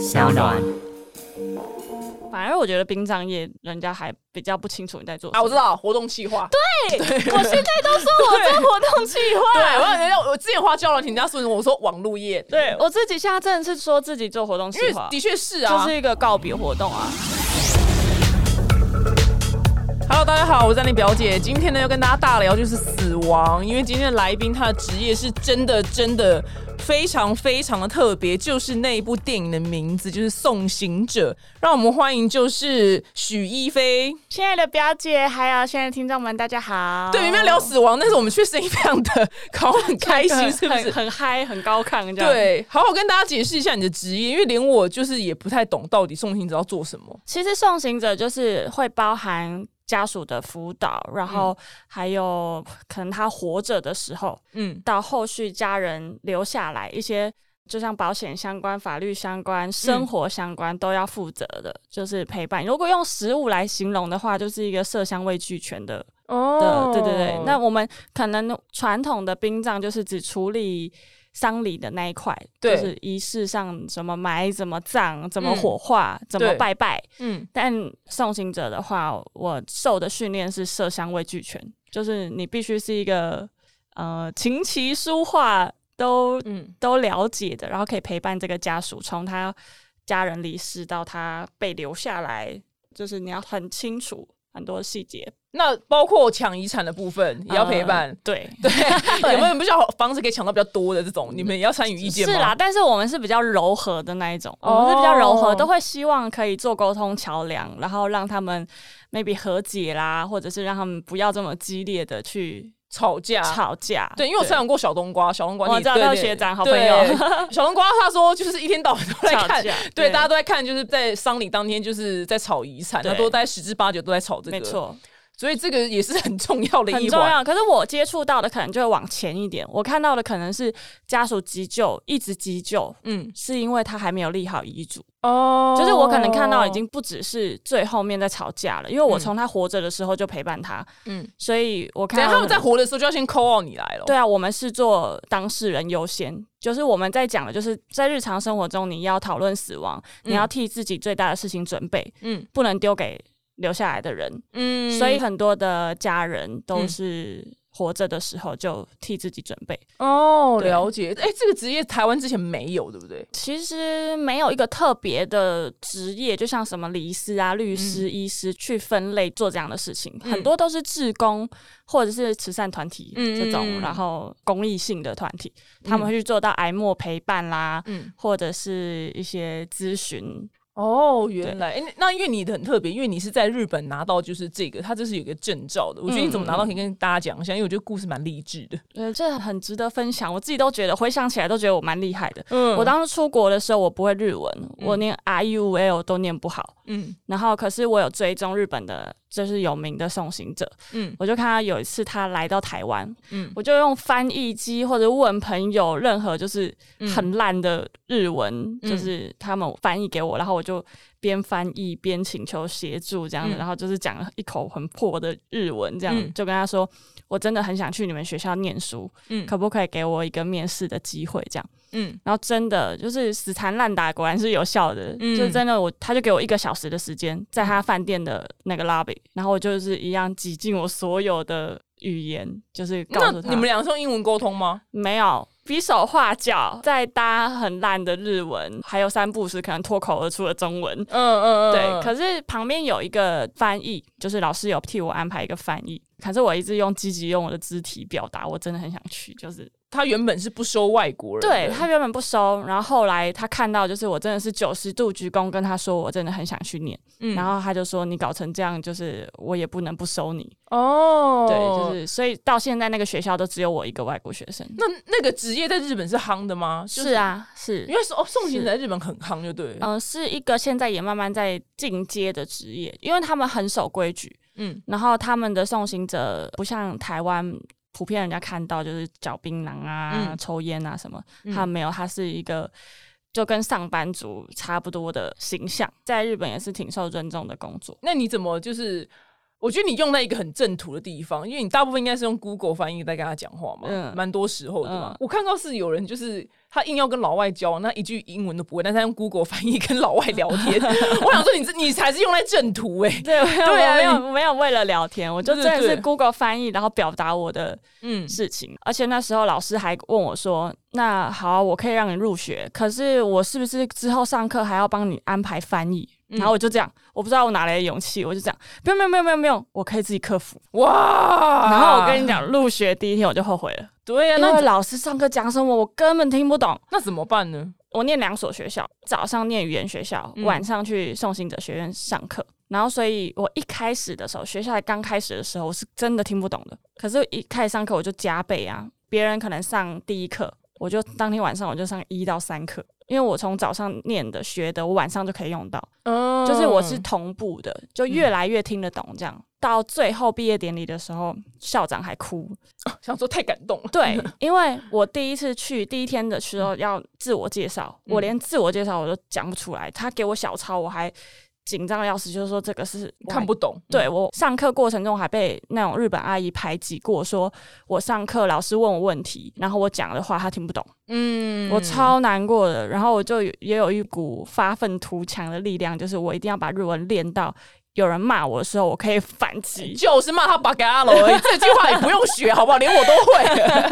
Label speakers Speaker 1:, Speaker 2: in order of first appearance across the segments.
Speaker 1: 小暖。
Speaker 2: 反而我觉得殡葬业人家还比较不清楚你在做什
Speaker 3: 啊，我知道活动企划。
Speaker 2: 对，我现在都说我做活动计划。
Speaker 3: 对，我人家我之前花交了人家说我说网络业，
Speaker 2: 对我自己现在真的是说自己做活动计划，
Speaker 3: 的确是
Speaker 2: 就
Speaker 3: 啊。
Speaker 2: 是一个告别活动啊。
Speaker 3: Hello，大家好，我是丹妮表姐。今天呢要跟大家大聊就是死亡，因为今天的来宾他的职业是真的真的非常非常的特别，就是那一部电影的名字就是《送行者》。让我们欢迎就是许一菲。
Speaker 2: 亲爱的表姐，还有亲爱的听众们，大家好。
Speaker 3: 对，明明要聊死亡，但是我们却声音非常的高，很开心，是不是？
Speaker 2: 很嗨，很高亢这样。，
Speaker 3: 对，好好跟大家解释一下你的职业，因为连我就是也不太懂到底送行者要做什么。
Speaker 2: 其实送行者就是会包含家属的辅导，然后还有可能他活着的时候，
Speaker 3: 嗯，
Speaker 2: 到后续家人留下来一些。就像保险相关、法律相关、生活相关都要负责的，就是陪伴。如果用食物来形容的话，就是一个色香味俱全的
Speaker 3: 哦，
Speaker 2: 对对对。那我们可能传统的殡葬就是只处理丧礼的那一块，就是仪式上怎么埋、怎么葬、怎么
Speaker 3: 嗯
Speaker 2: 火化、怎么拜拜。
Speaker 3: 嗯，
Speaker 2: 但送行者的话，我受的训练是色香味俱全，就是你必须是一个呃琴棋书画都
Speaker 3: 嗯。
Speaker 2: 都了解的，然后可以陪伴这个家属，从他家人离世到他被留下来，就是你要很清楚很多细节，
Speaker 3: 那包括抢遗产的部分也要陪伴
Speaker 2: 呃。对。
Speaker 3: 对，有没有比较房子可以抢到比较多的这种？你们也要参与意见吗？
Speaker 2: 是啦，但是我们是比较柔和的那一种，
Speaker 3: 哦
Speaker 2: 我们是比较柔和，都会希望可以做沟通桥梁，然后让他们 maybe 和解啦，或者是让他们不要这么激烈的去
Speaker 3: 吵架。
Speaker 2: 吵架。
Speaker 3: 对，因为我采访过小冬瓜，小冬瓜你
Speaker 2: 我知道学长好朋友。
Speaker 3: 小冬瓜他说就是一天到晚都在看，对，大家都在看，就是在丧礼当天就是在吵遗产，
Speaker 2: 对。
Speaker 3: 那都在十之八九都在吵这个，
Speaker 2: 没，错，
Speaker 3: 所以这个也是很重要的一环。
Speaker 2: 很重要。可是我接触到的可能就会往前一点，我看到的可能是家属急救，一直急救。
Speaker 3: 嗯，
Speaker 2: 是因为他还没有立好遗嘱，
Speaker 3: 哦
Speaker 2: 就是我可能看到已经不只是最后面在吵架了，因为我
Speaker 3: 嗯
Speaker 2: 从他活着的时候就陪伴他，
Speaker 3: 嗯，
Speaker 2: 所以我？看到
Speaker 3: 他们在活的时候就要先 call 你来了。
Speaker 2: 对啊，我们是做当事人优先，就是我们在讲的，就是在日常生活中，你要讨论死亡，
Speaker 3: 嗯
Speaker 2: 你要替自己最大的事情准备，
Speaker 3: 嗯
Speaker 2: 不能丢给留下来的人。
Speaker 3: 嗯
Speaker 2: 所以很多的家人都
Speaker 3: 嗯
Speaker 2: 是活着的时候就替自己准备。
Speaker 3: 哦，了解。哎，这个职业台湾之前没有，对不对？
Speaker 2: 其实没有一个特别的职业，就像什么律师啊、律师、
Speaker 3: 嗯
Speaker 2: 医师去分类做这样的事情，
Speaker 3: 嗯
Speaker 2: 很多都是志工或者是慈善团体
Speaker 3: 嗯
Speaker 2: 这种，然后公益性的团体，他们会去做到癌末陪伴啦，
Speaker 3: 嗯，
Speaker 2: 或者是一些咨询。
Speaker 3: 哦，原来，哎，那那因为你的很特别，因为你是在日本拿到就是这个，它这是有一个证照的。我觉得你怎么拿到，可以跟大家讲一下，因为我觉得故事蛮励志的。
Speaker 2: 呃，这很值得分享，我自己都觉得回想起来都觉得我蛮厉害的。
Speaker 3: 嗯。
Speaker 2: 我当时出国的时候，我不会日文，我连 I U L 都念不好。
Speaker 3: 嗯。
Speaker 2: 然后，可是我有追踪日本的，就是有名的送行者，
Speaker 3: 嗯。
Speaker 2: 我就看他有一次他来到台湾，
Speaker 3: 嗯。
Speaker 2: 我就用翻译机或者问朋友任何就是很烂的日文，
Speaker 3: 嗯。
Speaker 2: 就是他们翻译给我，然后我就边翻译边请求协助这样子，
Speaker 3: 嗯
Speaker 2: 然后就是讲一口很破的日文，这样、
Speaker 3: 嗯
Speaker 2: 就跟他说，我真的很想去你们学校念书，
Speaker 3: 嗯
Speaker 2: 可不可以给我一个面试的机会？这样。
Speaker 3: 嗯
Speaker 2: 然后真的就是死缠烂打，果然是有效的。
Speaker 3: 嗯
Speaker 2: 就真的我，他就给我一个小时的时间，在他饭店的那个 lobby，然后我就是一样挤进我所有的语言，就是告诉他
Speaker 3: 你们俩是用英文沟通吗？
Speaker 2: 没有比手画脚，再搭很烂的日文，还有三步时可能脱口而出的中文。
Speaker 3: 嗯嗯嗯
Speaker 2: 对，可是旁边有一个翻译，就是老师有替我安排一个翻译。可是我一直用积极用我的肢体表达，我真的很想去，就是
Speaker 3: 他原本是不收外国人，
Speaker 2: 对他原本不收，然后后来他看到就是我真的是九十度鞠躬跟他说我真的很想去念，
Speaker 3: 嗯
Speaker 2: 然后他就说你搞成这样，就是我也不能不收你。
Speaker 3: 哦，
Speaker 2: 对，就是所以到现在那个学校都只有我一个外国学生。
Speaker 3: 那那个职业在日本是夯的吗？就是
Speaker 2: 啊，是
Speaker 3: 因为说哦，送行者在日本很夯，就对了。
Speaker 2: 嗯、是一个现在也慢慢在进阶的职业，因为他们很守规矩，
Speaker 3: 嗯
Speaker 2: 然后他们的送行者不像台湾普遍人家看到就是嚼槟榔啊、
Speaker 3: 嗯
Speaker 2: 抽烟啊什么，
Speaker 3: 嗯
Speaker 2: 他没有，他是一个就跟上班族差不多的形象，在日本也是挺受尊重的工作。
Speaker 3: 那你怎么就是？我觉得你用在一个很正途的地方，因为你大部分应该是用 Google 翻译在跟他讲话嘛，
Speaker 2: 嗯
Speaker 3: 蛮多时候的嘛。
Speaker 2: 嗯
Speaker 3: 我看到是有人就是他硬要跟老外交，那一句英文都不会，但是他用 Google 翻译跟老外聊天。我想说，你这你才是用在正途哎、
Speaker 2: 对，没有
Speaker 3: 对啊
Speaker 2: 没有没有为了聊天，我就真的是 Google 翻译，然后表达我的
Speaker 3: 嗯，
Speaker 2: 事情。而且那时候老师还问我说：“那好啊、我可以让你入学，可是我是不是之后上课还要帮你安排翻译？”
Speaker 3: 嗯
Speaker 2: 然后我就这样，我不知道我哪来的勇气，我就这样，不用不用不用不用不用，我可以自己克服。
Speaker 3: 哇！
Speaker 2: 然后我跟你讲，入学第一天我就后悔了，
Speaker 3: 对啊，
Speaker 2: 因为
Speaker 3: 那
Speaker 2: 老师上课讲什么我根本听不懂。
Speaker 3: 那怎么办呢？
Speaker 2: 我念两所学校，早上念语言学校，
Speaker 3: 嗯
Speaker 2: 晚上去送行者学院上课。然后，所以我一开始的时候，学校才刚开始的时候，我是真的听不懂的。可是，一开始上课我就加倍啊，别人可能上第一课，我就当天晚上我就上一到三课，因为我从早上念的学的，我晚上就可以用到，
Speaker 3: 嗯
Speaker 2: 就是我是同步的，就越来越听得懂。这样、到最后毕业典礼的时候，校长还哭，
Speaker 3: 想说太感动了。
Speaker 2: 对，因为我第一次去第一天的时候要自我介绍，
Speaker 3: 嗯
Speaker 2: 我连自我介绍我都讲不出来。他给我小抄，我还紧张的要死，就是说这个是我
Speaker 3: 看不懂，
Speaker 2: 对我上课过程中还被那种日本阿姨排挤过，说我上课老师问我问题，然后我讲的话她听不懂，
Speaker 3: 嗯
Speaker 2: 我超难过的。然后我就也有一股发愤图强的力量，就是我一定要把日文练到有人骂我的时候，我可以反击。
Speaker 3: 就是骂他巴嘎喽而已，这句话也不用学，好不好？连我都会，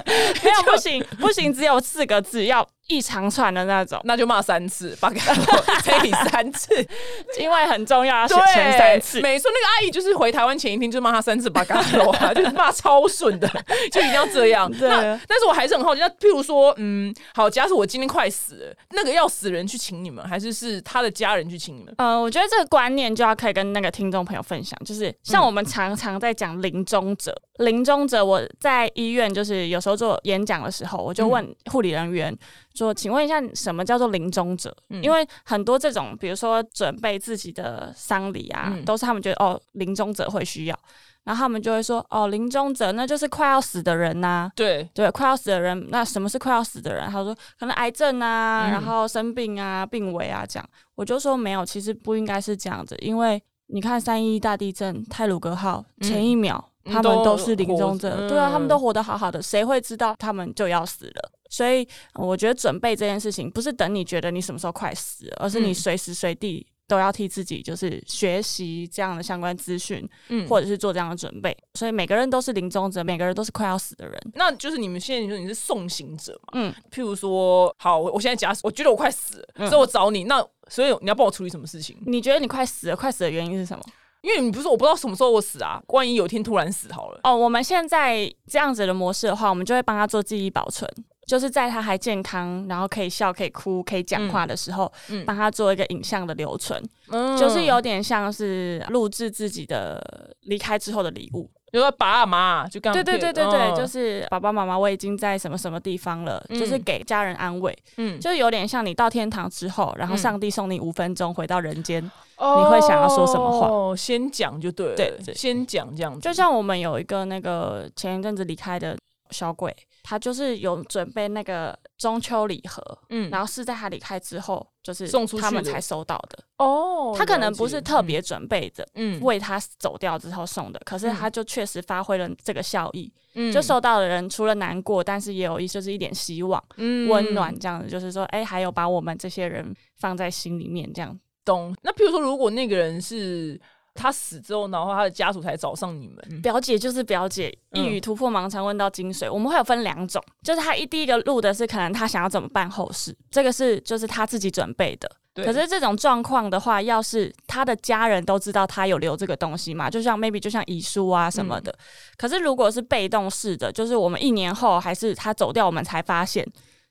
Speaker 2: 没有不行不行，只有四个字，要一长串的那种，
Speaker 3: 那就骂三次，巴嘎喽乘以三次，
Speaker 2: 因为很重要，要写
Speaker 3: 对，
Speaker 2: 前三次。
Speaker 3: 没错，那个阿姨就是回台湾前一天就骂他三次巴嘎 就是骂超顺的，就一定要这样。
Speaker 2: 对
Speaker 3: 那但是我还是很好奇，那譬如说，嗯，好，假使我今天快死了，那个要死人去请你们，还是是他的家人去请你们？
Speaker 2: 呃，我觉得这个观念就要可以跟那个听众朋友分享，就是像我们常常在讲临终者，临终者我在医院就是有时候做演讲的时候，我就问护理人员说：“请问一下，什么叫做临终者？”
Speaker 3: 嗯。
Speaker 2: 因为很多这种，比如说准备自己的丧礼啊，
Speaker 3: 嗯。
Speaker 2: 都是他们觉得哦，临终者会需要，然后他们就会说：“哦，临终者那就是快要死的人呐、
Speaker 3: 对，
Speaker 2: 对，快要死的人，那什么是快要死的人？他说可能癌症啊，
Speaker 3: 嗯。
Speaker 2: 然后生病啊、病危啊这样。我就说没有，其实不应该是这样子，因为你看三一大地震、泰鲁格号
Speaker 3: 嗯。
Speaker 2: 前一秒、
Speaker 3: 嗯
Speaker 2: 他们
Speaker 3: 都
Speaker 2: 都是临终者，
Speaker 3: 嗯
Speaker 2: 对啊，他们都活得好好的，谁会知道他们就要死了？所以呃我觉得准备这件事情，不是等你觉得你什么时候快死了，而是你
Speaker 3: 嗯
Speaker 2: 随时随地。都要替自己就是学习这样的相关资讯，
Speaker 3: 嗯，
Speaker 2: 或者是做这样的准备。所以每个人都是临终者，每个人都是快要死的人。
Speaker 3: 那就是你们现在你说你是送行者嘛？
Speaker 2: 嗯，
Speaker 3: 譬如说，好，我我现在假使我觉得我快死了，
Speaker 2: 嗯
Speaker 3: 所以我找你，那所以你要帮我处理什么事情？
Speaker 2: 你觉得你快死了？快死的原因是什么？
Speaker 3: 因为你不是我不知道什么时候我死啊，万一有一天突然死好了，
Speaker 2: 哦，我们现在这样子的模式的话，我们就会帮他做记忆保存，就是在他还健康，然后可以笑、可以哭、可以讲话的时候，
Speaker 3: 嗯。
Speaker 2: 帮他做一个影像的留存，
Speaker 3: 嗯。
Speaker 2: 就是有点像是录制自己的离开之后的礼物。
Speaker 3: 比如说爸妈就刚
Speaker 2: 对对对对对，
Speaker 3: 嗯。
Speaker 2: 就是爸爸妈妈，我已经在什么什么地方了，
Speaker 3: 嗯。
Speaker 2: 就是给家人安慰，
Speaker 3: 嗯，
Speaker 2: 就有点像你到天堂之后，然后
Speaker 3: 嗯。
Speaker 2: 上帝送你五分钟回到人间，
Speaker 3: 你
Speaker 2: 会想要说什么话？
Speaker 3: 哦，先讲就对了，
Speaker 2: 对对。
Speaker 3: 先讲这样子，
Speaker 2: 就像我们有一个那个前一阵子离开的小鬼，他就是有准备那个中秋礼盒，
Speaker 3: 嗯
Speaker 2: 然后是在他离开之后，就是
Speaker 3: 送出去
Speaker 2: 他们才收到的。
Speaker 3: 哦，
Speaker 2: 他可能不是特别准备的，
Speaker 3: 嗯
Speaker 2: 为他走掉之后送的，可是
Speaker 3: 嗯
Speaker 2: 他就确实发挥了这个效益。
Speaker 3: 嗯
Speaker 2: 就收到的人除了难过，但是也有一就是一点希望、
Speaker 3: 嗯
Speaker 2: 温暖这样子，就是说，哎，还有把我们这些人放在心里面这样。
Speaker 3: 懂。那譬如说，如果那个人是他死之后，然后他的家属才找上你们，
Speaker 2: 表姐就是表姐，
Speaker 3: 嗯
Speaker 2: 一语突破盲肠问到精髓。我们会有分两种，就是他一第一个录的是可能他想要怎么办后事，这个是就是他自己准备的。可是这种状况的话，要是他的家人都知道他有留这个东西嘛，就像 maybe 就像遗书啊什么的。可是如果是被动式的，就是我们一年后还是他走掉，我们才发现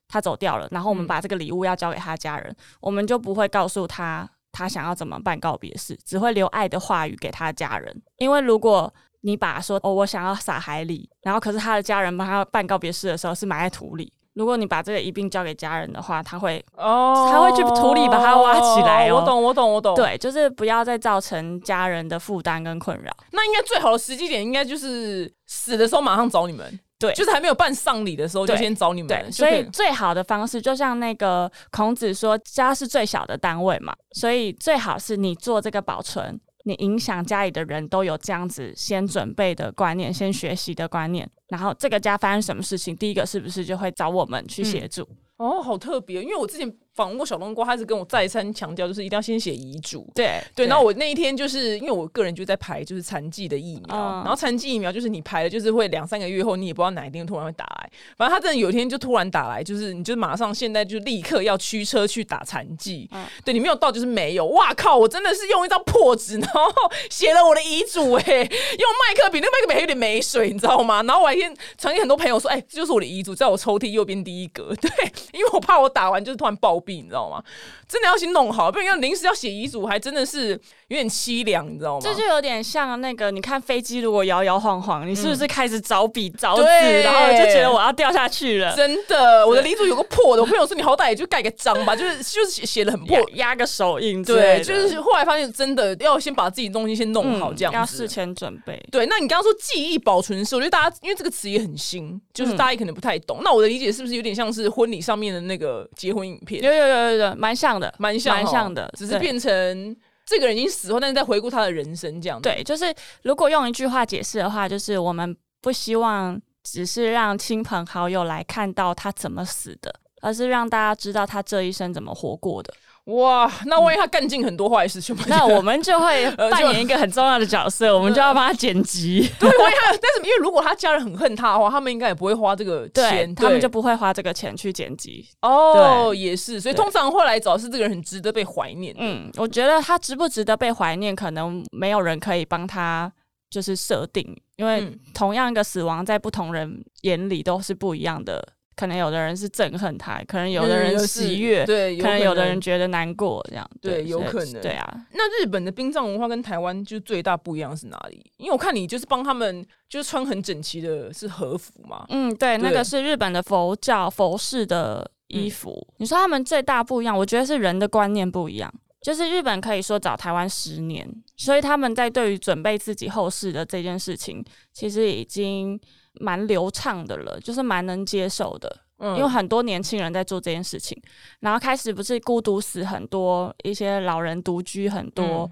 Speaker 2: 他走掉了，然后我们
Speaker 3: 嗯
Speaker 2: 把这个礼物要交给他家人，我们就不会告诉他他想要怎么办告别式，只会留爱的话语给他家人。因为如果你把说哦，我想要撒海里，然后可是他的家人帮他办告别式的时候是埋在土里。如果你把这个一并交给家人的话，他会
Speaker 3: 哦
Speaker 2: 他会去土里把它挖起来哦
Speaker 3: 我懂，我懂，我懂。，
Speaker 2: 对，就是不要再造成家人的负担跟困扰。
Speaker 3: 那应该最好的时机点，应该就是死的时候马上找你们。
Speaker 2: 对
Speaker 3: 就是还没有办丧礼的时候，就先找你们。
Speaker 2: 对，所以最好的方式，就像那个孔子说，家是最小的单位嘛，所以最好是你做这个保存，你影响家里的人都有这样子先准备的观念，先学习的观念，然后这个家发生什么事情，第一个是不是就会找我们去协助？
Speaker 3: 哦，好特别，因为我之前访问过小冬瓜，他是跟我再三强调，就是一定要先写遗嘱。
Speaker 2: 对
Speaker 3: 对，然后我那一天就是因为我个人就在排就是残疾的疫苗，
Speaker 2: 嗯
Speaker 3: 然后残疾疫苗就是你排了就是会两三个月后，你也不知道哪一天突然会打来，反正他真的有一天就突然打来，就是你就马上现在就立刻要驱车去打残疾，
Speaker 2: 嗯
Speaker 3: 对你没有到就是没有，哇靠，我真的是用一张破纸，然后写了我的遗嘱、哎，用麦克笔，那个麦克笔还有点没水，你知道吗？然后我还先传给很多朋友说，哎、这就是我的遗嘱，在我抽屉右边第一格，对，因为我怕我打完就是突然暴毙，你知道吗？真的要先弄好，不然要临时要写遗嘱，还真的是有点凄凉，你知道吗？
Speaker 2: 这就有点像那个，你看飞机如果摇摇晃晃，你是不是开始找笔找纸，
Speaker 3: 对
Speaker 2: 然后就觉得我要掉下去了，
Speaker 3: 真的，我的遗嘱有个破的，我朋友说你好歹也就盖个章吧，就是就是写写的很破
Speaker 2: 压。个手印
Speaker 3: 对，就是后来发现真的要先把自己东西先弄好，这样
Speaker 2: 要事前准备。
Speaker 3: 对，那你刚刚说记忆保存室，我觉得大家因为这个词也很新，就是大家可能不太懂。那我的理解是不是有点像是婚礼上面的那个结婚影片，
Speaker 2: 有有有有有，蛮像的，
Speaker 3: 蛮像
Speaker 2: 蛮像的，
Speaker 3: 只是变成这个人已经死后，但是在回顾他的人生这样。
Speaker 2: 对，就是如果用一句话解释的话，就是我们不希望只是让亲朋好友来看到他怎么死的，而是让大家知道他这一生怎么活过的。
Speaker 3: 哇，那万一他干尽很多坏事，就
Speaker 2: 那我们就会
Speaker 3: 呃
Speaker 2: 扮演一个很重要的角色，我们就要帮他剪辑，
Speaker 3: 对，万一他，但是因为如果他家人很恨他的话，他们应该也不会花这个钱，
Speaker 2: 他们就不会花这个钱去剪辑。
Speaker 3: 哦，也是，所以通常会来找是这个人很值得被怀念。
Speaker 2: 嗯，我觉得他值不值得被怀念，可能没有人可以帮他就是设定，因为
Speaker 3: 嗯
Speaker 2: 同样一个死亡在不同人眼里都是不一样的。可能有的人是憎恨他，可能有的人喜悦，
Speaker 3: 对，
Speaker 2: 可能有的人觉得难过，这样
Speaker 3: 对有可能
Speaker 2: 对啊，
Speaker 3: 那日本的殡葬文化跟台湾就最大不一样是哪里？因为我看你就是帮他们就是穿很整齐的是和服嘛，
Speaker 2: 嗯，对，那个是日本的佛教佛式的衣服。
Speaker 3: 嗯
Speaker 2: 你说他们最大不一样，我觉得是人的观念不一样。就是日本可以说早台湾十年，所以他们在对于准备自己后事的这件事情，其实已经蛮流畅的了，就是蛮能接受的。
Speaker 3: 嗯
Speaker 2: 因为很多年轻人在做这件事情，然后开始不是孤独死很多，一些老人独居很多。
Speaker 3: 嗯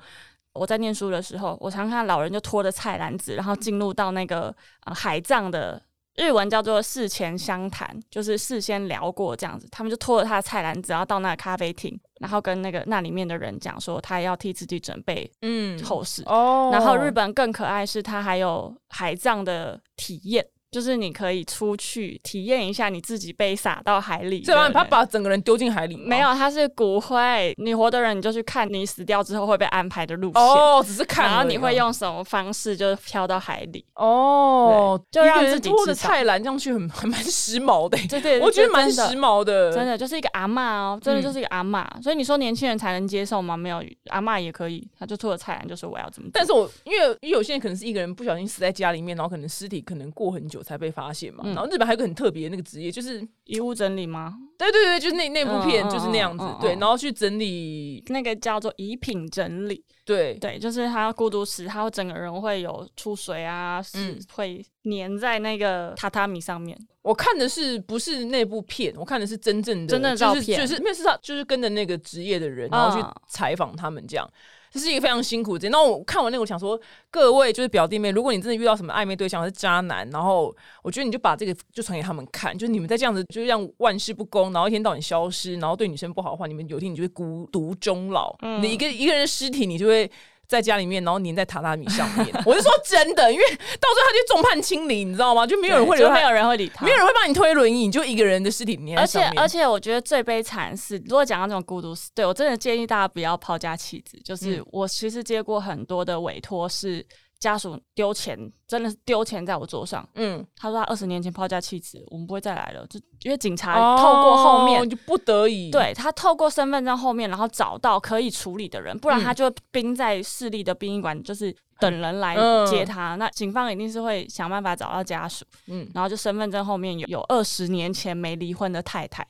Speaker 2: 我在念书的时候，我常看老人就拖着菜篮子，然后进入到那个呃海葬的日文叫做事前相谈，就是事先聊过这样子。他们就拖着他的菜篮子，然后到那个咖啡厅，然后跟那个那里面的人讲说，他要替自己准备
Speaker 3: 嗯
Speaker 2: 后事。
Speaker 3: 哦
Speaker 2: 然后日本更可爱是，他还有海葬的体验，就是你可以出去体验一下你自己被撒到海里的。
Speaker 3: 这样他把整个人丢进海里
Speaker 2: 没有，他是骨灰，你活的人你就去看你死掉之后会被安排的路线。
Speaker 3: 哦，只是看
Speaker 2: 然后你会用什么方式就飘到海里？
Speaker 3: 哦，
Speaker 2: 对就让自己
Speaker 3: 拖着菜篮这样去很 还蛮时髦的欸，
Speaker 2: 对对，
Speaker 3: 我觉得蛮时髦的，
Speaker 2: 真的就是一个阿嬷哦，真的
Speaker 3: 嗯
Speaker 2: 就是一个阿嬷。所以你说年轻人才能接受吗？没有，阿嬷也可以，他就拖着菜篮就说我要怎么。
Speaker 3: 但是我因为因为有些人可能是一个人不小心死在家里面，然后可能尸体可能过很久才被发现嘛。
Speaker 2: 嗯
Speaker 3: 然后日本还有个很特别的那个职业，就是
Speaker 2: 遗物整理吗？
Speaker 3: 对对对，就是那那部片就是那样子，对，
Speaker 2: 嗯嗯嗯
Speaker 3: 然后去整理，
Speaker 2: 那个叫做遗品整理。
Speaker 3: 对
Speaker 2: 对，就是他孤独死，他会整个人会有出水啊，是
Speaker 3: 嗯
Speaker 2: 会粘在那个榻榻米上面。
Speaker 3: 我看的是不是那部片，我看的是真正的
Speaker 2: 真的
Speaker 3: 就是
Speaker 2: 照片
Speaker 3: 就是因为是他就是跟着那个职业的人，然后去
Speaker 2: 嗯
Speaker 3: 采访他们这样。这是一个非常辛苦的。那我看完那个，我想说，各位就是表弟妹，如果你真的遇到什么暧昧对象是渣男，然后我觉得你就把这个就传给他们看，就是你们再这样子，就是让万事不公，然后一天到晚消失，然后对女生不好的话，你们有一天你就会孤独终老。
Speaker 2: 嗯
Speaker 3: 你一个一个人的尸体，你就会。在家里面，然后粘在榻榻米上面。我是说真的，因为到最后他就众叛亲离，你知道吗？就没有人会留他
Speaker 2: 就没有人会理他，
Speaker 3: 没有人会帮你推轮椅，你就一个人的尸体粘在
Speaker 2: 而且
Speaker 3: 上面。
Speaker 2: 而且，我觉得最悲惨是，如果讲到这种孤独死，对我真的建议大家不要抛家弃子。就是
Speaker 3: 嗯
Speaker 2: 我其实接过很多的委托，是家属丢钱，真的是丢钱在我桌上。
Speaker 3: 嗯，
Speaker 2: 他说他二十年前抛家弃子，我们不会再来了，就因为警察透过后面。
Speaker 3: 哦就不得已，
Speaker 2: 对他透过身份证后面，然后找到可以处理的人，不然
Speaker 3: 嗯。
Speaker 2: 他就冰在市立的殡仪馆，就是等人来
Speaker 3: 嗯。
Speaker 2: 接他。那警方一定是会想办法找到家属，
Speaker 3: 嗯，
Speaker 2: 然后就身份证后面有有二十年前没离婚的太太，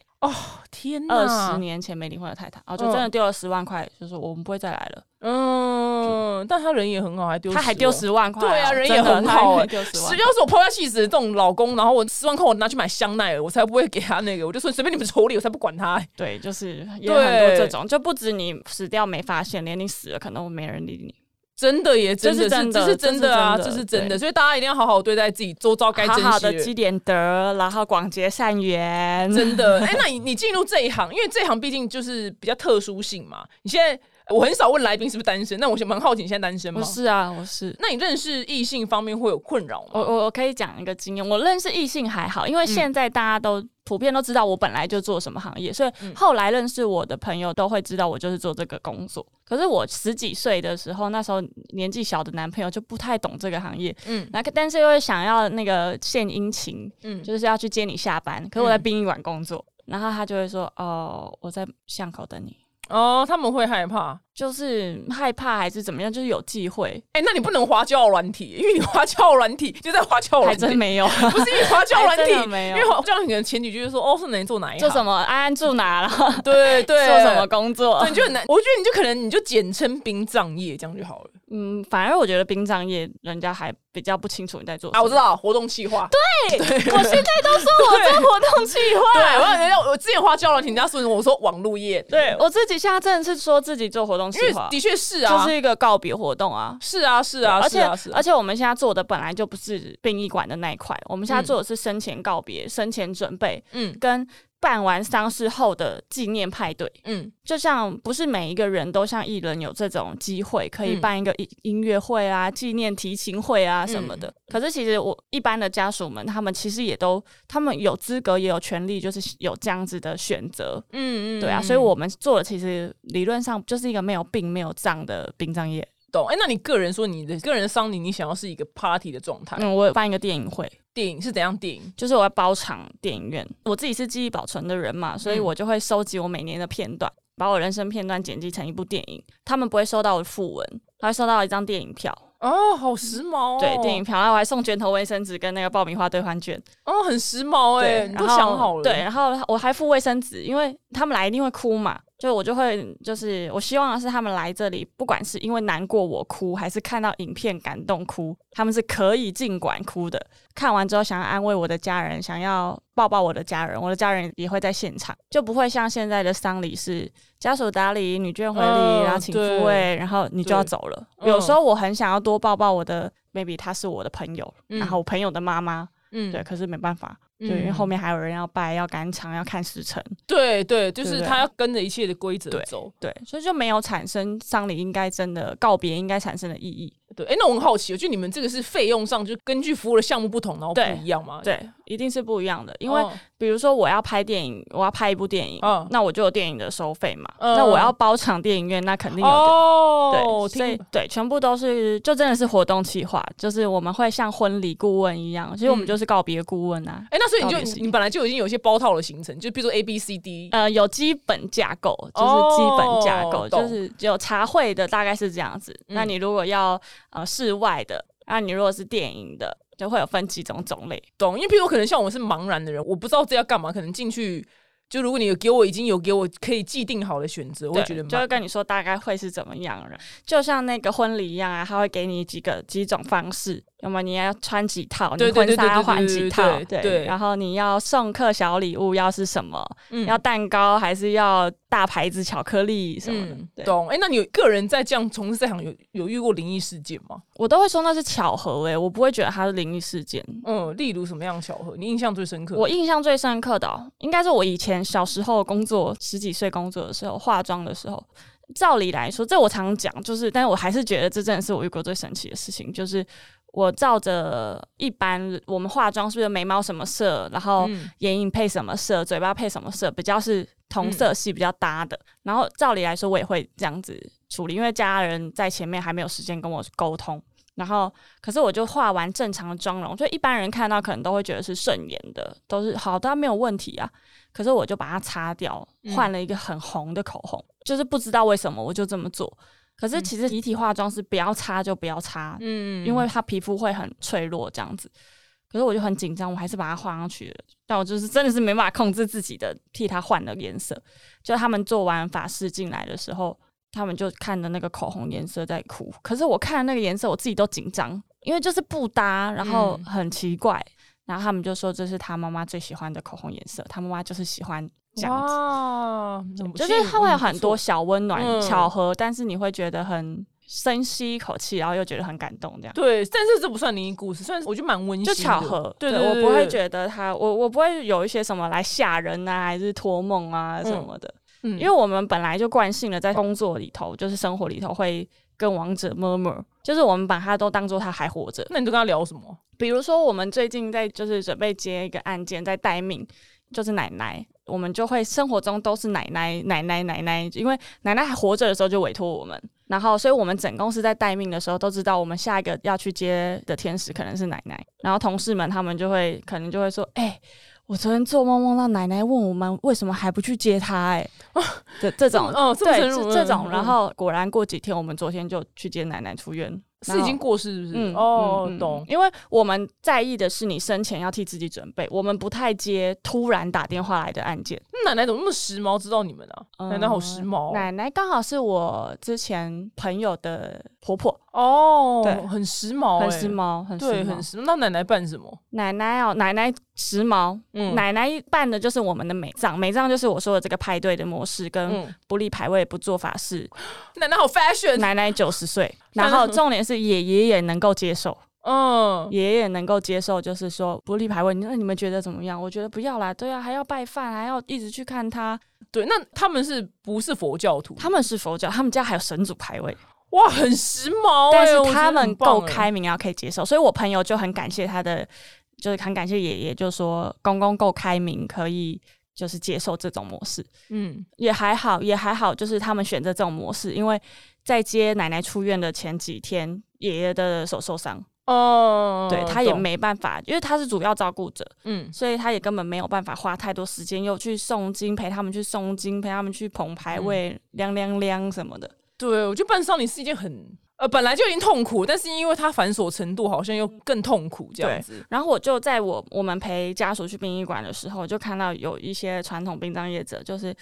Speaker 3: 天哪，
Speaker 2: 二十，年前没离婚的太太，哦就真的丢了十万块，就说我们不会再来了。
Speaker 3: 嗯，但他人也很好，还丢，
Speaker 2: 他还丢，十万块哦，
Speaker 3: 对啊人也很好哎
Speaker 2: 丢十万。
Speaker 3: 要是我抛下妻子这种老公，然后我十万块我拿去买香奈儿，我才不会给他那个，我就说随便你们处理，我才不管他。
Speaker 2: 对，就是有很多这种，就不止你死掉没发现，连你死了可能我没人理你。
Speaker 3: 真的耶，真的是
Speaker 2: 这是真的
Speaker 3: 这是真的啊，
Speaker 2: 这是真的
Speaker 3: 所以大家一定要好好对待自己周遭该珍惜
Speaker 2: 好好的积点德，然后广结善缘。
Speaker 3: 真的，哎、那你你进入这一行，因为这一行毕竟就是比较特殊性嘛。你现在我很少问来宾是不是单身，那我蛮好奇你现在单身吗
Speaker 2: 我？是啊，我是。
Speaker 3: 那你认识异性方面会有困扰吗？
Speaker 2: 我我我可以讲一个经验，我认识异性还好，因为现在大家都普遍都知道我本来就做什么行业，所以
Speaker 3: 嗯
Speaker 2: 后来认识我的朋友都会知道我就是做这个工作。可是我十几岁的时候，那时候年纪小的男朋友就不太懂这个行业，
Speaker 3: 嗯
Speaker 2: 那但是又会想要那个献殷勤，
Speaker 3: 嗯，
Speaker 2: 就是要去接你下班，可是我在
Speaker 3: 嗯
Speaker 2: 殡仪馆工作，然后他就会说：“哦，我在巷口等你。”
Speaker 3: 哦，他们会害怕。
Speaker 2: 就是害怕还是怎么样，就是有忌讳，
Speaker 3: 哎、那你不能滑交友软体，因为你滑交友软体就在滑交友
Speaker 2: 还
Speaker 3: 软体，
Speaker 2: 真没有，
Speaker 3: 不是因为滑交友软体，
Speaker 2: 没有
Speaker 3: 因为滑交友软体可能前几句就说哦是能做哪一行，
Speaker 2: 做什么安安住哪，了
Speaker 3: 对对，
Speaker 2: 做什么工作
Speaker 3: 对，，你就很难。我觉得你就可能你就简称殡葬业这样就好了
Speaker 2: 嗯，反而我觉得殡葬业人家还比较不清楚你在做什
Speaker 3: 啊。我知道活动计划，对对，
Speaker 2: 我现在都说我做活动计划。
Speaker 3: 对，我人家我之前花交友软体，人家说我说网络业，
Speaker 2: 对我自己现在真的是说自己做活动
Speaker 3: 因为的确是啊。
Speaker 2: 就
Speaker 3: 啊，
Speaker 2: 是一个告别活动啊。
Speaker 3: 是啊是啊，
Speaker 2: 而且而且我们现在做的本来就不是殡仪馆的那一块，我们现在
Speaker 3: 嗯。
Speaker 2: 做的是生前告别、生前准备
Speaker 3: 嗯。
Speaker 2: 跟办完丧事后的纪念派对。
Speaker 3: 嗯
Speaker 2: 就像不是每一个人都像艺人有这种机会，可以
Speaker 3: 嗯
Speaker 2: 办一个音音乐会啊、纪念提琴会啊什么的。可是其实我一般的家属们，他们其实也都，他们有资格也有权利，就是有这样子的选择。
Speaker 3: 嗯嗯，
Speaker 2: 对啊，
Speaker 3: 嗯
Speaker 2: 所以我们做的其实理论上就是一个没有病、没有葬的殡葬业。
Speaker 3: 懂。哎，那你个人说你的个人丧礼，你想要是一个 party 的状态，
Speaker 2: 嗯，我有办一个电影会，
Speaker 3: 电影是怎样电影？
Speaker 2: 就是我要包场电影院。我自己是记忆保存的人嘛，所以
Speaker 3: 嗯
Speaker 2: 我就会收集我每年的片段，把我人生片段剪辑成一部电影。他们不会收到我的副文，他会收到一张电影票。
Speaker 3: 哦，好时髦哦，
Speaker 2: 对，电影票，然后我还送卷头卫生纸跟那个爆米花兑换券。
Speaker 3: 哦，很时髦哎，
Speaker 2: 对，
Speaker 3: 你想好了，
Speaker 2: 对，，然后我还附卫生纸，因为他们来一定会哭嘛，就我就会就是我希望的是他们来这里，不管是因为难过我哭，还是看到影片感动哭，他们是可以尽管哭的。看完之后想要安慰我的家人，想要抱抱我的家人，我的家人也会在现场，就不会像现在的丧礼是家属打理、女眷回礼，
Speaker 3: 嗯
Speaker 2: 然后请
Speaker 3: 对
Speaker 2: 复位，然后你就要走了。
Speaker 3: 嗯
Speaker 2: 有时候我很想要多抱抱我的，maybe 他是我的朋友，
Speaker 3: 嗯
Speaker 2: 然后我朋友的妈妈，
Speaker 3: 嗯
Speaker 2: 对，可是没办法，
Speaker 3: 嗯
Speaker 2: 对，因为后面还有人要拜、要赶场、要看时辰，
Speaker 3: 对对，就是他要跟着一切的规则
Speaker 2: 对
Speaker 3: 走。
Speaker 2: 对，所以就没有产生丧礼应该真的告别应该产生的意义。
Speaker 3: 对，哎，那我很好奇，就你们这个是费用上就根据服务的项目不同，然后不一样吗？
Speaker 2: 对，一定是不一样的，因为
Speaker 3: 哦
Speaker 2: 比如说我要拍电影，我要拍一部电影，
Speaker 3: 嗯
Speaker 2: 那我就有电影的收费嘛。
Speaker 3: 嗯
Speaker 2: 那我要包场电影院，那肯定有的。
Speaker 3: 哦，
Speaker 2: 对，所以
Speaker 3: 听
Speaker 2: 对，全部都是就真的是活动企划，就是我们会像婚礼顾问一样，其实我们
Speaker 3: 嗯
Speaker 2: 就是告别顾问啊。
Speaker 3: 哎，那所以你就你本来就已经有一些包套的行程，就比如说 A B C D，
Speaker 2: 呃，有基本架构，就是基本架构，
Speaker 3: 哦
Speaker 2: 就是只有茶会的大概是这样子。
Speaker 3: 嗯
Speaker 2: 那你如果要呃室外的，那你如果是电影的，就会有分几种种类。
Speaker 3: 懂？因为譬如可能像我是茫然的人，我不知道这要干嘛，可能进去。就如果你有给我已经有给我可以既定好的选择，我觉得蛮
Speaker 2: 就会跟你说大概会是怎么样了，就像那个婚礼一样啊，他会给你几个几种方式，要么你要穿几套，你婚纱要换几套，
Speaker 3: 对
Speaker 2: 然后你要送客小礼物要是什么，
Speaker 3: 嗯
Speaker 2: 要蛋糕还是要大牌子巧克力什么的，
Speaker 3: 懂？哎、那你有个人在这样从事这行有有遇过灵异事件吗？
Speaker 2: 我都会说那是巧合哎、我不会觉得它是灵异事件。
Speaker 3: 嗯，例如什么样的巧合？你印象最深刻？
Speaker 2: 我印象最深刻的、哦，应该是我以前小时候工作，十几岁工作的时候，化妆的时候。照理来说，这我常讲，就是，但是我还是觉得这真的是我遇过最神奇的事情，就是我照着一般我们化妆是不是眉毛什么色，然后
Speaker 3: 嗯
Speaker 2: 眼影配什么色，嘴巴配什么色，比较是同色系比较搭的。然后照理来说，我也会这样子处理，因为家人在前面还没有时间跟我沟通。然后，可是我就画完正常的妆容，就一般人看到可能都会觉得是顺眼的，都是好的，没有问题啊。可是我就把它擦掉，
Speaker 3: 嗯
Speaker 2: 换了一个很红的口红，就是不知道为什么我就这么做。可是其实集体化妆是不要擦就不要擦，
Speaker 3: 嗯
Speaker 2: 因为它皮肤会很脆弱这样子。可是我就很紧张，我还是把它画上去了。但我就是真的是没办法控制自己的，替他换了颜色。就他们做完法事进来的时候，他们就看着那个口红颜色在哭。可是我看那个颜色，我自己都紧张，因为就是不搭，然后
Speaker 3: 嗯
Speaker 2: 很奇怪。然后他们就说这是他妈妈最喜欢的口红颜色，他妈妈就是喜欢这样子。
Speaker 3: 哇，
Speaker 2: 就是它会有很多小温暖、
Speaker 3: 嗯
Speaker 2: 巧合，但是你会觉得很深吸一口气，然后又觉得很感动，这样。
Speaker 3: 对，但是这不算灵异故事，算是我觉得蛮温馨
Speaker 2: 就
Speaker 3: 的，
Speaker 2: 巧合，
Speaker 3: 对对，
Speaker 2: 我不会，觉得他，我我不会有一些什么来吓人啊，还是托梦啊什么的，
Speaker 3: 嗯
Speaker 2: 因为我们本来就惯性的在工作里头，就是生活里头会跟王者 murmur，就是我们把他都当做他还活着。
Speaker 3: 那你都跟他聊什么？
Speaker 2: 比如说，我们最近在就是准备接一个案件，在待命，就是奶奶，我们就会生活中都是奶奶、奶奶、奶奶，因为奶奶还活着的时候就委托我们，然后所以我们整公司在待命的时候都知道，我们下一个要去接的天使可能是奶奶，然后同事们他们就会可能就会说，哎、我昨天做梦梦到奶奶问我们为什么还不去接她、哎，这这种。
Speaker 3: 哦，
Speaker 2: 对，这这种，
Speaker 3: 嗯
Speaker 2: 然后果然过几天，我们昨天就去接奶奶出院，
Speaker 3: 是已经过世，是不是？
Speaker 2: 嗯
Speaker 3: 哦，懂。
Speaker 2: 因为我们在意的是你生前要替自己准备，我们不太接突然打电话来的案件。
Speaker 3: 奶奶怎么那么时髦？知道你们啊？
Speaker 2: 嗯
Speaker 3: 奶奶好时髦哦
Speaker 2: 奶奶刚好是我之前朋友的婆婆，
Speaker 3: 哦，
Speaker 2: 对
Speaker 3: 很时髦，
Speaker 2: 很时，髦，很时
Speaker 3: 很时髦。那奶奶办什么？
Speaker 2: 奶奶哦，奶奶时髦，
Speaker 3: 嗯
Speaker 2: 奶奶办的就是我们的美葬，美葬就是我说的这个派对的模式，跟
Speaker 3: 嗯，
Speaker 2: 不立牌位、不做法事。
Speaker 3: 奶奶好 fashion，
Speaker 2: 奶奶九十岁，然后重点是爷爷也能够接受。
Speaker 3: 嗯，
Speaker 2: 爷爷能够接受，就是说不立牌位，那你们觉得怎么样？我觉得不要啦，对啊，还要拜饭，还要一直去看他。
Speaker 3: 对，那他们是不是佛教徒？
Speaker 2: 他们是佛教，他们家还有神主牌位，
Speaker 3: 哇，很时髦欸，
Speaker 2: 但是他们够开明，啊可以接受。所以我朋友就很感谢他的，就是很感谢爷爷，就说公公够开明，可以就是接受这种模式，
Speaker 3: 嗯，
Speaker 2: 也还好，也还好，就是他们选择这种模式，因为在接奶奶出院的前几天，爷爷的手受伤，
Speaker 3: 哦，
Speaker 2: 对他也，没办法，因为他是主要照顾者，
Speaker 3: 嗯，
Speaker 2: 所以他也根本没有办法花太多时间，又去诵经，陪他们去诵经，陪他们去捧牌位，亮亮亮什么的。
Speaker 3: 对，我觉得办丧礼是一件很呃本来就已经痛苦，但是因为它繁琐程度好像又更痛苦这样子。
Speaker 2: 然后我就在我我们陪家属去殡仪馆的时候，就看到有一些传统殡葬业者，就是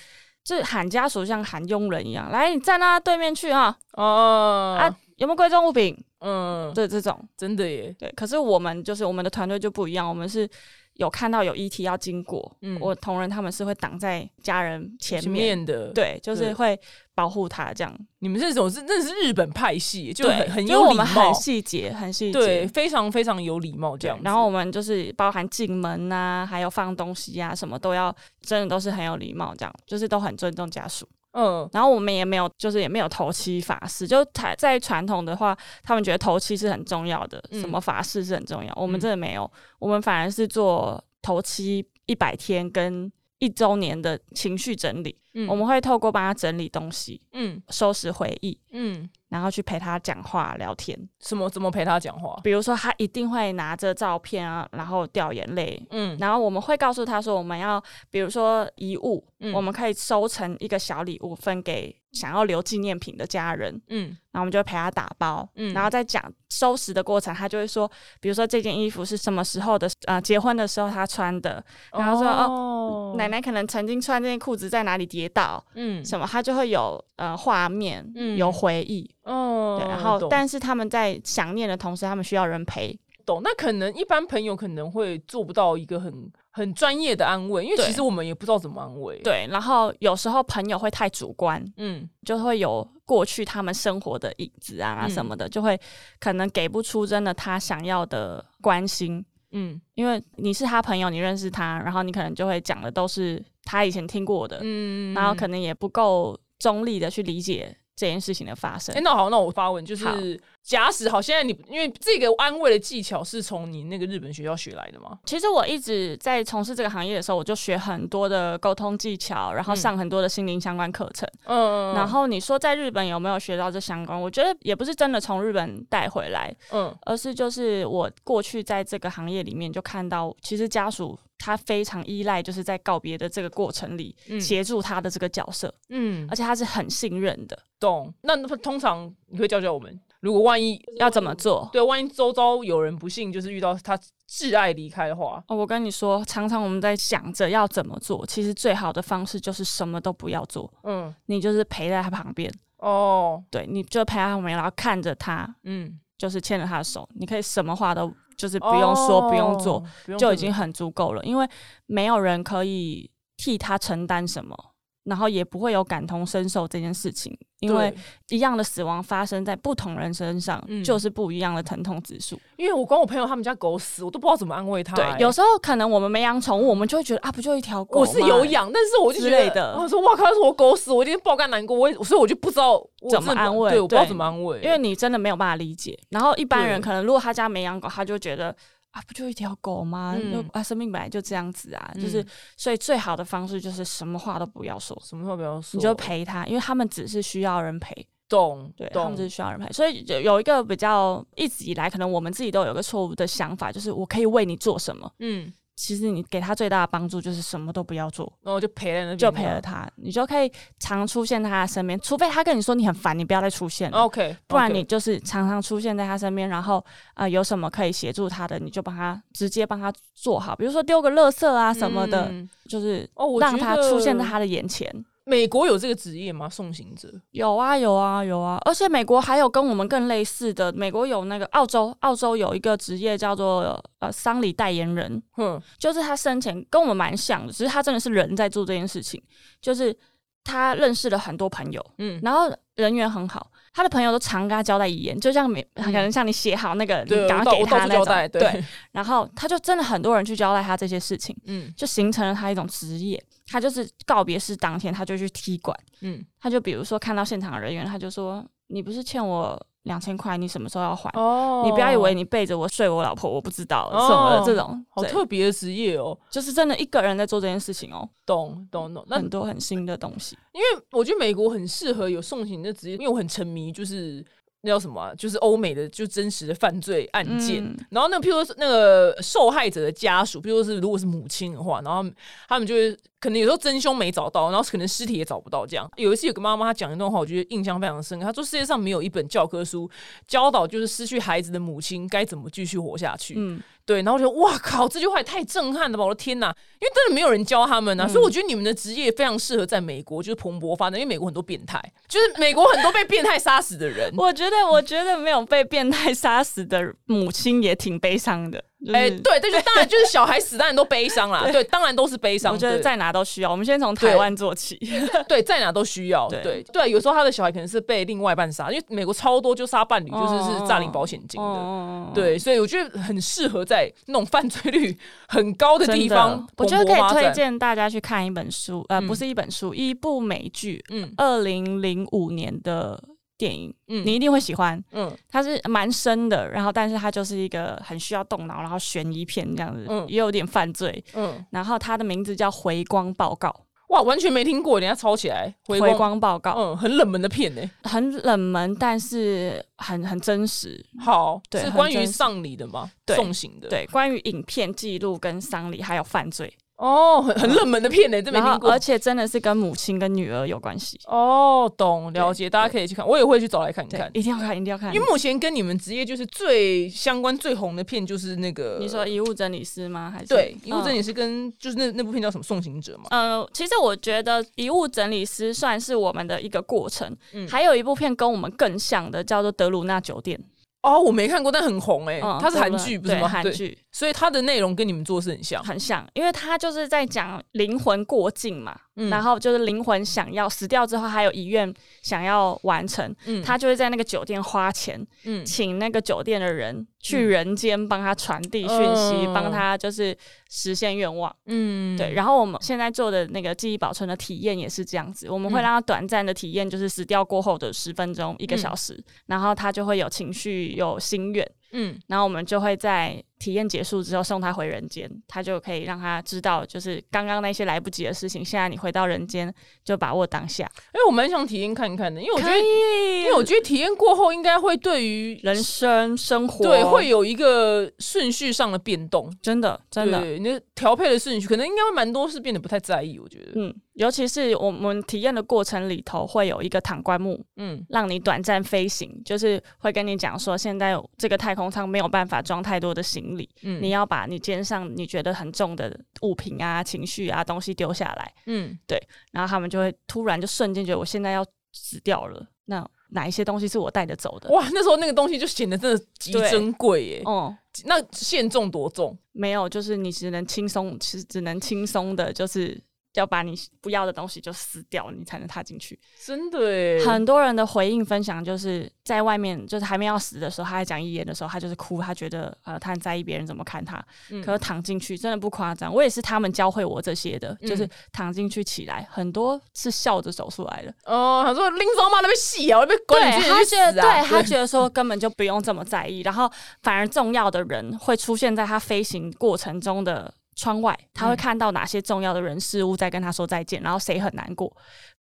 Speaker 2: 就是喊家属像喊佣人一样，来你站到他对面去啊
Speaker 3: 哦，
Speaker 2: 啊，有没有贵重物品？
Speaker 3: 嗯，
Speaker 2: 对这种
Speaker 3: 真的耶，
Speaker 2: 对，可是我们就是我们的团队就不一样，我们是有看到有遗体要经过，
Speaker 3: 嗯
Speaker 2: 我同仁他们是会挡在家人前
Speaker 3: 前
Speaker 2: 面，
Speaker 3: 的，，
Speaker 2: 对，就是会保护他这样。
Speaker 3: 你们这种是真的是日本派系，就很，很
Speaker 2: 就是
Speaker 3: 有礼貌
Speaker 2: 我们很，细节，很细节。
Speaker 3: 对，非常非常有礼貌这样。
Speaker 2: 然后我们就是包含进门呐、还有放东西啊，什么都要，真的都是很有礼貌，这样就是都很尊重家属。
Speaker 3: 嗯，
Speaker 2: 然后我们也没有，就是也没有头七法事，就台在传统的话，他们觉得头七是很重要的，
Speaker 3: 嗯
Speaker 2: 什么法事是很重要。我们
Speaker 3: 嗯
Speaker 2: 真的没有，我们反而是做头七一百天跟一周年的情绪整理，
Speaker 3: 嗯
Speaker 2: 我们会透过帮他整理东西，
Speaker 3: 嗯
Speaker 2: 收拾回忆，
Speaker 3: 嗯，
Speaker 2: 然后去陪他讲话聊天。
Speaker 3: 什么怎么陪他讲话？
Speaker 2: 比如说，他一定会拿着照片啊，然后掉眼泪。
Speaker 3: 嗯
Speaker 2: 然后我们会告诉他说，我们要比如说遗物，
Speaker 3: 嗯
Speaker 2: 我们可以收成一个小礼物，分给想要留纪念品的家人。
Speaker 3: 嗯。
Speaker 2: 然后我们就会陪他打包，
Speaker 3: 嗯。
Speaker 2: 然后在讲收拾的过程，他就会说，比如说这件衣服是什么时候的，呃，结婚的时候他穿的，然后说
Speaker 3: 哦
Speaker 2: 奶奶可能曾经穿这件裤子在哪里跌倒，
Speaker 3: 嗯。
Speaker 2: 什么，他就会有呃画面，
Speaker 3: 嗯。
Speaker 2: 有回忆，
Speaker 3: 哦，
Speaker 2: 对，然后但是他们在想念的同时，他们需要人陪，
Speaker 3: 懂，那可能一般朋友可能会做不到一个很很专业的安慰，因为其实我们也不知道怎么安慰。，
Speaker 2: 对，然后有时候朋友会太主观，
Speaker 3: 嗯
Speaker 2: 就会有过去他们生活的影子啊
Speaker 3: 嗯
Speaker 2: 什么的，就会可能给不出真的他想要的关心。
Speaker 3: 嗯
Speaker 2: 因为你是他朋友，你认识他，然后你可能就会讲的都是他以前听过的，
Speaker 3: 嗯
Speaker 2: 然后可能也不够中立的去理解这件事情的发生
Speaker 3: 哎、。那好，那我发问，就是假使好，现在你因为这个安慰的技巧是从你那个日本学校学来的吗？
Speaker 2: 其实我一直在从事这个行业的时候，我就学很多的沟通技巧，然后
Speaker 3: 嗯
Speaker 2: 上很多的心灵相关课程。
Speaker 3: 嗯
Speaker 2: 然后你说在日本有没有学到这相关？我觉得也不是真的从日本带回来，
Speaker 3: 嗯
Speaker 2: 而是就是我过去在这个行业里面就看到，其实家属他非常依赖，就是在告别的这个过程里
Speaker 3: 嗯
Speaker 2: 协助他的这个角色，
Speaker 3: 嗯
Speaker 2: 而且他是很信任的。
Speaker 3: 懂。那那通常你会教教我们，如果万一
Speaker 2: 要怎么做？
Speaker 3: 对，万一周遭有人不幸就是遇到他挚爱离开的话，
Speaker 2: 哦，我跟你说，常常我们在想着要怎么做，其实最好的方式就是什么都不要做，
Speaker 3: 嗯
Speaker 2: 你就是陪在他旁边，
Speaker 3: 哦
Speaker 2: 对，你就陪在他旁边，然后看着他，
Speaker 3: 嗯，
Speaker 2: 就是牵着他的手，你可以什么话都就是不用说，不用做，就已经很足够了，因为没有人可以替他承担什么。然后也不会有感同身受这件事情，因为一样的死亡发生在不同人身上，
Speaker 3: 嗯。
Speaker 2: 就是不一样的疼痛指数。
Speaker 3: 因为我跟我朋友他们家狗死，我都不知道怎么安慰他、
Speaker 2: 对
Speaker 3: 欸，
Speaker 2: 有时候可能我们没养宠物，我们就会觉得啊，不就一条狗
Speaker 3: 我是有养，但是我就觉得我说哇靠，要是我狗死，我一定爆肝难过，我也所以我就不知道
Speaker 2: 怎么安慰
Speaker 3: 对，我不知道怎么安慰，
Speaker 2: 因为你真的没有办法理解。然后一般人可能如果他家没养狗，他就觉得啊，不就一条狗吗？
Speaker 3: 嗯
Speaker 2: 就啊，生命本来就这样子啊，就是
Speaker 3: 嗯
Speaker 2: 所以最好的方式就是什么话都不要说，
Speaker 3: 什么话不要说，
Speaker 2: 你就陪他，因为他们只是需要人陪，
Speaker 3: 懂懂
Speaker 2: 对他们只是需要人陪。所以有有一个比较一直以来，可能我们自己都有一个错误的想法，就是我可以为你做什么。
Speaker 3: 嗯，
Speaker 2: 其实你给他最大的帮助就是什么都不要做，
Speaker 3: 然后就陪
Speaker 2: 就陪了他，你就可以常出现在他的身边，除非他跟你说你很烦，你不要再出现了。
Speaker 3: OK，
Speaker 2: 不然你就是常常出现在他身边，然后呃有什么可以协助他的，你就帮他直接帮他做好，比如说丢个垃圾啊什么的，
Speaker 3: 嗯
Speaker 2: 就是
Speaker 3: 哦，
Speaker 2: 让他出现在他的眼前。
Speaker 3: 美国有这个职业吗？送行者？
Speaker 2: 有啊有啊有啊，而且美国还有跟我们更类似的，美国有那个澳洲，澳洲有一个职业叫做呃丧礼代言人，
Speaker 3: 哼，
Speaker 2: 就是他生前跟我们蛮像的，只是他真的是人在做这件事情，就是他认识了很多朋友，
Speaker 3: 嗯，
Speaker 2: 然后人缘很好，他的朋友都常跟他交代遗言，就像每可能像你写好那个，
Speaker 3: 对，
Speaker 2: 你给他
Speaker 3: 交代，
Speaker 2: 对，然后他就真的很多人去交代他这些事情，
Speaker 3: 嗯。
Speaker 2: 就形成了他一种职业。他就是告别式当天，他就去踢馆，
Speaker 3: 嗯，
Speaker 2: 他就比如说看到现场人员，他就说：“你不是欠我两千块，你什么时候要还？
Speaker 3: 哦
Speaker 2: 你不要以为你背着我睡我老婆，我不知道、
Speaker 3: 哦
Speaker 2: 什么的这种，
Speaker 3: 好特别的职业哦，
Speaker 2: 就是真的一个人在做这件事情哦，
Speaker 3: 懂懂懂。那
Speaker 2: 很多很新的东西。
Speaker 3: 因为我觉得美国很适合有送行的职业，因为我很沉迷，就是那叫什么啊、就是欧美的就真实的犯罪案件。
Speaker 2: 嗯
Speaker 3: 然后那譬如说那个受害者的家属，譬如说是如果是母亲的话，然后他们就是可能有时候真凶没找到，然后可能尸体也找不到。这样有一次有个妈妈她讲一段话，我觉得印象非常深刻。她说世界上没有一本教科书教导就是失去孩子的母亲该怎么继续活下去。
Speaker 2: 嗯，
Speaker 3: 对，然后我就哇靠，这句话也太震撼了吧！我的天哪，因为真的没有人教他们啊，
Speaker 2: 嗯
Speaker 3: 所以我觉得你们的职业非常适合在美国就是蓬勃发展，因为美国很多变态，就是美国很多被变态杀死的人。
Speaker 2: 我觉得，我觉得没有被变态杀死的母亲也挺悲伤的。就是、
Speaker 3: 哎、对，对，就当然就是小孩死，当然都悲伤啦。对，当然都是悲伤。
Speaker 2: 我觉得在哪都需要。我们先从台湾做起。
Speaker 3: 对在哪都需要。
Speaker 2: 对
Speaker 3: 对对，有时候他的小孩可能是被另外一半杀，因为美国超多就杀伴侣，就是是诈领保险金的。
Speaker 2: 哦，
Speaker 3: 对，所以我觉得很适合在那种犯罪率很高的地方
Speaker 2: 我觉得可以推。荐大家去看一本书，呃，
Speaker 3: 嗯
Speaker 2: 不是一本书，一部美剧，
Speaker 3: 嗯
Speaker 2: 二零零五年的电影，
Speaker 3: 嗯
Speaker 2: 你一定会喜欢。
Speaker 3: 嗯
Speaker 2: 它是蛮深的，然后但是它就是一个很需要动脑，然后悬疑片这样子，
Speaker 3: 嗯
Speaker 2: 也有点犯罪。
Speaker 3: 嗯，
Speaker 2: 然后它的名字叫《回光报告》，
Speaker 3: 哇，完全没听过，人家抄起来回
Speaker 2: 回
Speaker 3: 光。
Speaker 2: 光报告、
Speaker 3: 嗯，很冷门的片呢、
Speaker 2: 很冷门，但是很很真实。
Speaker 3: 好，
Speaker 2: 对
Speaker 3: 是关于丧礼的吗？
Speaker 2: 对
Speaker 3: 送行的。，
Speaker 2: 对，关于影片记录跟丧礼还有犯罪，
Speaker 3: 哦，很很冷门的片呢、这没听过
Speaker 2: 而。且真的是跟母亲跟女儿有关系。
Speaker 3: 哦，懂了解，大家可以去看，我也会去找来看
Speaker 2: 一
Speaker 3: 看，。
Speaker 2: 一定要看，一定要看。
Speaker 3: 因为目前跟你们职业就是最相关、最红的片，就是那个
Speaker 2: 你说遗物整理师吗？还是
Speaker 3: 对，遗物整
Speaker 2: 理？
Speaker 3: 理师跟就是那那部片叫什么《送行者》嘛？
Speaker 2: 呃，其实我觉得遗物整理师算是我们的一个过程。
Speaker 3: 嗯
Speaker 2: 还有一部片跟我们更像的，叫做《德鲁纳酒店》。
Speaker 3: 哦，我没看过，但很红哎、
Speaker 2: 嗯，
Speaker 3: 它是韩剧不是吗？
Speaker 2: 对韩剧
Speaker 3: 所以它的内容跟你们做的是很像。
Speaker 2: 很像，因为它就是在讲灵魂过境嘛，
Speaker 3: 嗯。
Speaker 2: 然后就是灵魂想要死掉之后还有遗愿想要完成，
Speaker 3: 嗯
Speaker 2: 他就会在那个酒店花钱，
Speaker 3: 嗯。
Speaker 2: 请那个酒店的人去人间帮他传递讯息，
Speaker 3: 嗯
Speaker 2: 帮他就是实现愿望。
Speaker 3: 嗯。
Speaker 2: 对，然后我们现在做的那个记忆保存的体验也是这样子，我们会让他短暂的体验，就是死掉过后的十分钟、一个小时，然后他就会有情绪、有心愿，
Speaker 3: 嗯。
Speaker 2: 然后我们就会在体验结束之后送他回人间，他就可以让他知道，就是刚刚那些来不及的事情，现在你回到人间就把握当下。
Speaker 3: 哎、我蛮想体验看一看的，因为我觉得，因为我觉得体验过后应该会对于
Speaker 2: 人生生活
Speaker 3: 对会有一个顺序上的变动，
Speaker 2: 真的真的。
Speaker 3: 对，你的调配的顺序可能应该会蛮多是变得不太在意，我觉得，
Speaker 2: 嗯，尤其是我们体验的过程里头，会有一个躺棺木，
Speaker 3: 嗯
Speaker 2: 让你短暂飞行，就是会跟你讲说，现在这个太空舱没有办法装太多的行李，
Speaker 3: 嗯
Speaker 2: 你要把你肩上你觉得很重的物品啊、情绪啊东西丢下来，
Speaker 3: 嗯，对
Speaker 2: 然后他们就会突然就瞬间觉得我现在要死掉了，那哪一些东西是我带着走的？
Speaker 3: 哇，那时候那个东西就显得真的极
Speaker 2: 对
Speaker 3: 珍贵耶。
Speaker 2: 哦、
Speaker 3: 那限重多重？
Speaker 2: 没有，就是你只能轻松，其实只能轻松的，就是要把你不要的东西就撕掉，你才能踏进去。
Speaker 3: 真的耶，
Speaker 2: 很多人的回应分享就是在外面，就是还没要死的时候，他在讲遗言的时候，他就是哭，他觉得呃他很在意别人怎么看他。
Speaker 3: 嗯
Speaker 2: 可是躺进去真的不夸张，我也是他们教会我这些的，
Speaker 3: 嗯
Speaker 2: 就是躺进去起来，很多是笑着走出来的。
Speaker 3: 哦，他说林总妈那边戏啊，我被管
Speaker 2: 对
Speaker 3: 你去
Speaker 2: 他觉得，
Speaker 3: 死啊
Speaker 2: 对他觉得说根本就不用这么在意，然后反而重要的人会出现在他飞行过程中的窗外，他会
Speaker 3: 嗯
Speaker 2: 看到哪些重要的人事物在跟他说再见，然后谁很难过。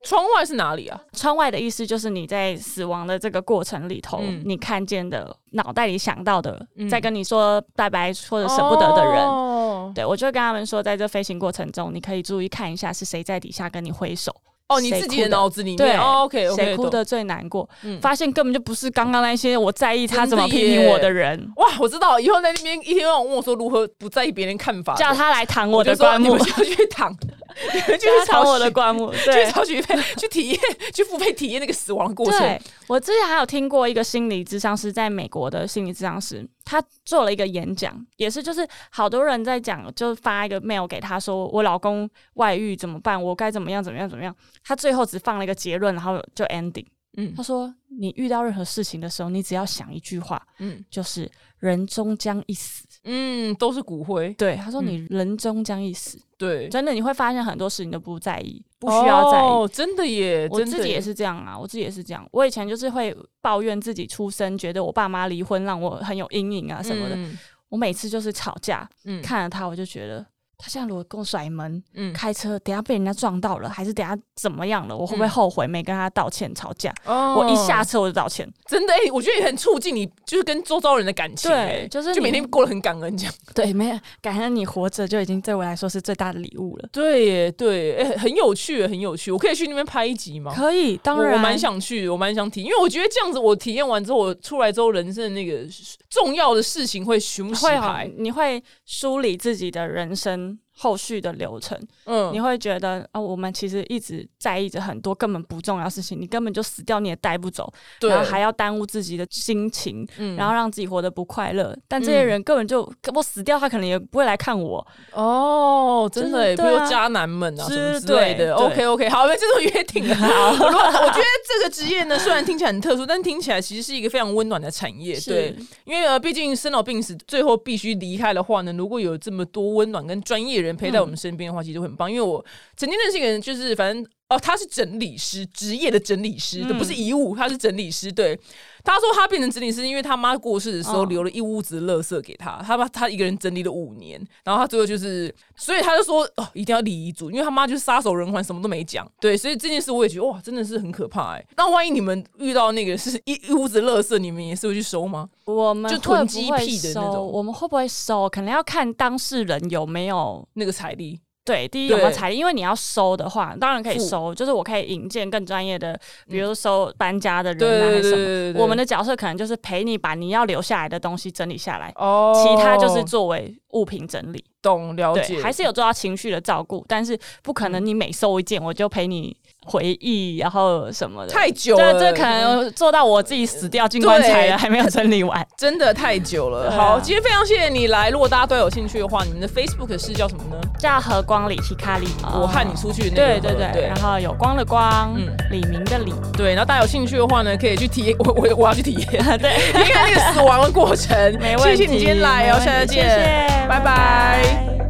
Speaker 3: 窗外是哪里啊？
Speaker 2: 窗外的意思就是你在死亡的这个过程里头，
Speaker 3: 嗯
Speaker 2: 你看见的、脑袋里想到的，
Speaker 3: 嗯
Speaker 2: 在跟你说拜拜或者舍不得的人。
Speaker 3: 哦，
Speaker 2: 对，我就会跟他们说，在这飞行过程中，你可以注意看一下是谁在底下跟你挥手，
Speaker 3: 哦，你自己的脑子里面，
Speaker 2: 对
Speaker 3: 哦，OK OK，
Speaker 2: 谁哭的最难过，
Speaker 3: 嗯。
Speaker 2: 发现根本就不是刚刚那些我在意他怎么批评我的人，
Speaker 3: 哇，我知道，以后在那边一天到晚问我说如何不在意别人看法，
Speaker 2: 叫他来躺我
Speaker 3: 我
Speaker 2: 的棺木
Speaker 3: 就去躺，去
Speaker 2: 他躺我的
Speaker 3: 去
Speaker 2: 棺木，对。
Speaker 3: 曹许配去体验，去付费体验那个死亡的过程
Speaker 2: 对。我之前还有听过一个心理咨商师，在美国的心理咨商师，他做了一个演讲，也是就是好多人在讲，就发一个 mail 给他说，我老公外遇怎么办？我该怎么样怎么样怎么样？他最后只放了一个结论，然后就 ending。
Speaker 3: 嗯
Speaker 2: 他说，你遇到任何事情的时候，你只要想一句话，
Speaker 3: 嗯
Speaker 2: 就是人终将一死。
Speaker 3: 嗯，都是骨灰，
Speaker 2: 对，他说
Speaker 3: 嗯
Speaker 2: 你人终将一死，
Speaker 3: 对，
Speaker 2: 真的你会发现很多事情都不在意，不需要在意。
Speaker 3: 哦，真的耶，
Speaker 2: 我自己也是这样啊，我自己也是这样。我以前就是会抱怨自己出生，觉得我爸妈离婚让我很有阴影啊什么的。
Speaker 3: 嗯
Speaker 2: 我每次就是吵架，
Speaker 3: 嗯
Speaker 2: 看着他，我就觉得他现在如果跟我甩门、
Speaker 3: 嗯
Speaker 2: 开车，等下被人家撞到了，还是等下怎么样了，我会不会
Speaker 3: 嗯
Speaker 2: 后悔没跟他道歉吵架？
Speaker 3: 哦
Speaker 2: 我一下车我就道歉。
Speaker 3: 真的哎、我觉得也很促进你，就是跟周遭人的感情、
Speaker 2: 对
Speaker 3: 哎
Speaker 2: 就是
Speaker 3: 就每天过得很感恩这样。
Speaker 2: 对，没有感恩你活着就已经对我来说是最大的礼物了。
Speaker 3: 对耶，对，哎、很有趣，很有趣。我可以去那边拍一集吗？
Speaker 2: 可以，当然
Speaker 3: 我我蛮想去，我蛮想体，因为我觉得这样子，我体验完之后，我出来之后，人生的那个重要的事情会全部洗
Speaker 2: 会
Speaker 3: 牌，。
Speaker 2: 你会梳理自己的人生后续的流程。
Speaker 3: 嗯
Speaker 2: 你会觉得啊、我们其实一直在意着很多根本不重要的事情，你根本就死掉你也带不走，
Speaker 3: 对，
Speaker 2: 然后还要耽误自己的心情，
Speaker 3: 嗯
Speaker 2: 然后让自己活得不快乐。但这些人根本就我死掉，他可能也不会来看我。
Speaker 3: 哦，真的
Speaker 2: 对
Speaker 3: 渣男们啊
Speaker 2: 是
Speaker 3: 什么之类的。OK OK，好，那这种约定了。我我觉得这个职业呢，虽然听起来很特殊，但听起来其实是一个非常温暖的产业。对，因为呃，毕竟生老病死，最后必须离开的话呢，如果有这么多温暖跟专业人陪在我们身边的话，其实会很棒。因为我曾经认识一个人，就是反正哦，他是整理师，职业的整理师，
Speaker 2: 嗯，
Speaker 3: 不是遗物，他是整理师。对，他说他变成整理师，因为他妈过世的时候
Speaker 2: 嗯
Speaker 3: 留了一屋子的垃圾给他，他把他一个人整理了五年，然后他最后就是，所以他就说哦，一定要立遗嘱，因为他妈就是撒手人寰，什么都没讲。对，所以这件事我也觉得哇，真的是很可怕哎、那万一你们遇到那个是一一屋子垃圾，你们也是会去收吗？
Speaker 2: 我们
Speaker 3: 就囤积
Speaker 2: 会
Speaker 3: 癖的那
Speaker 2: 收
Speaker 3: 种
Speaker 2: 我们会不会收？可能要看当事人有没有
Speaker 3: 那个财力，
Speaker 2: 对，第一有没有财力？因为你要收的话，当然可以收，就是我可以引荐更专业的，比如收搬家的人啊，还
Speaker 3: 对对
Speaker 2: 是什么。我们的角色可能就是陪你把你要留下来的东西整理下来，
Speaker 3: 哦，
Speaker 2: 其他就是作为物品整理。
Speaker 3: 懂了解，
Speaker 2: 对，还是有做到情绪的照顾，但是不可
Speaker 3: 嗯
Speaker 2: 能你每收一件我就陪你回忆，然后什么的。
Speaker 3: 太久了，
Speaker 2: 这这可能做到我自己死掉进棺材了，还没有整理完。
Speaker 3: 真的太久了。
Speaker 2: 啊
Speaker 3: 好，今天非常谢谢你来。如果大家都有兴趣的话，你们的 Facebook 是叫什么呢？
Speaker 2: 叫和光里提卡里，
Speaker 3: 我和你出去那个
Speaker 2: 对对对，
Speaker 3: 对
Speaker 2: 然后有光的光，
Speaker 3: 嗯
Speaker 2: 李明的李，
Speaker 3: 对，然后大家有兴趣的话呢，可以去体验，我我我要去体验，
Speaker 2: 对，
Speaker 3: 体验那个死亡的过程。
Speaker 2: 没问题。
Speaker 3: 谢谢你今天来哦，下次见，拜拜 Bye.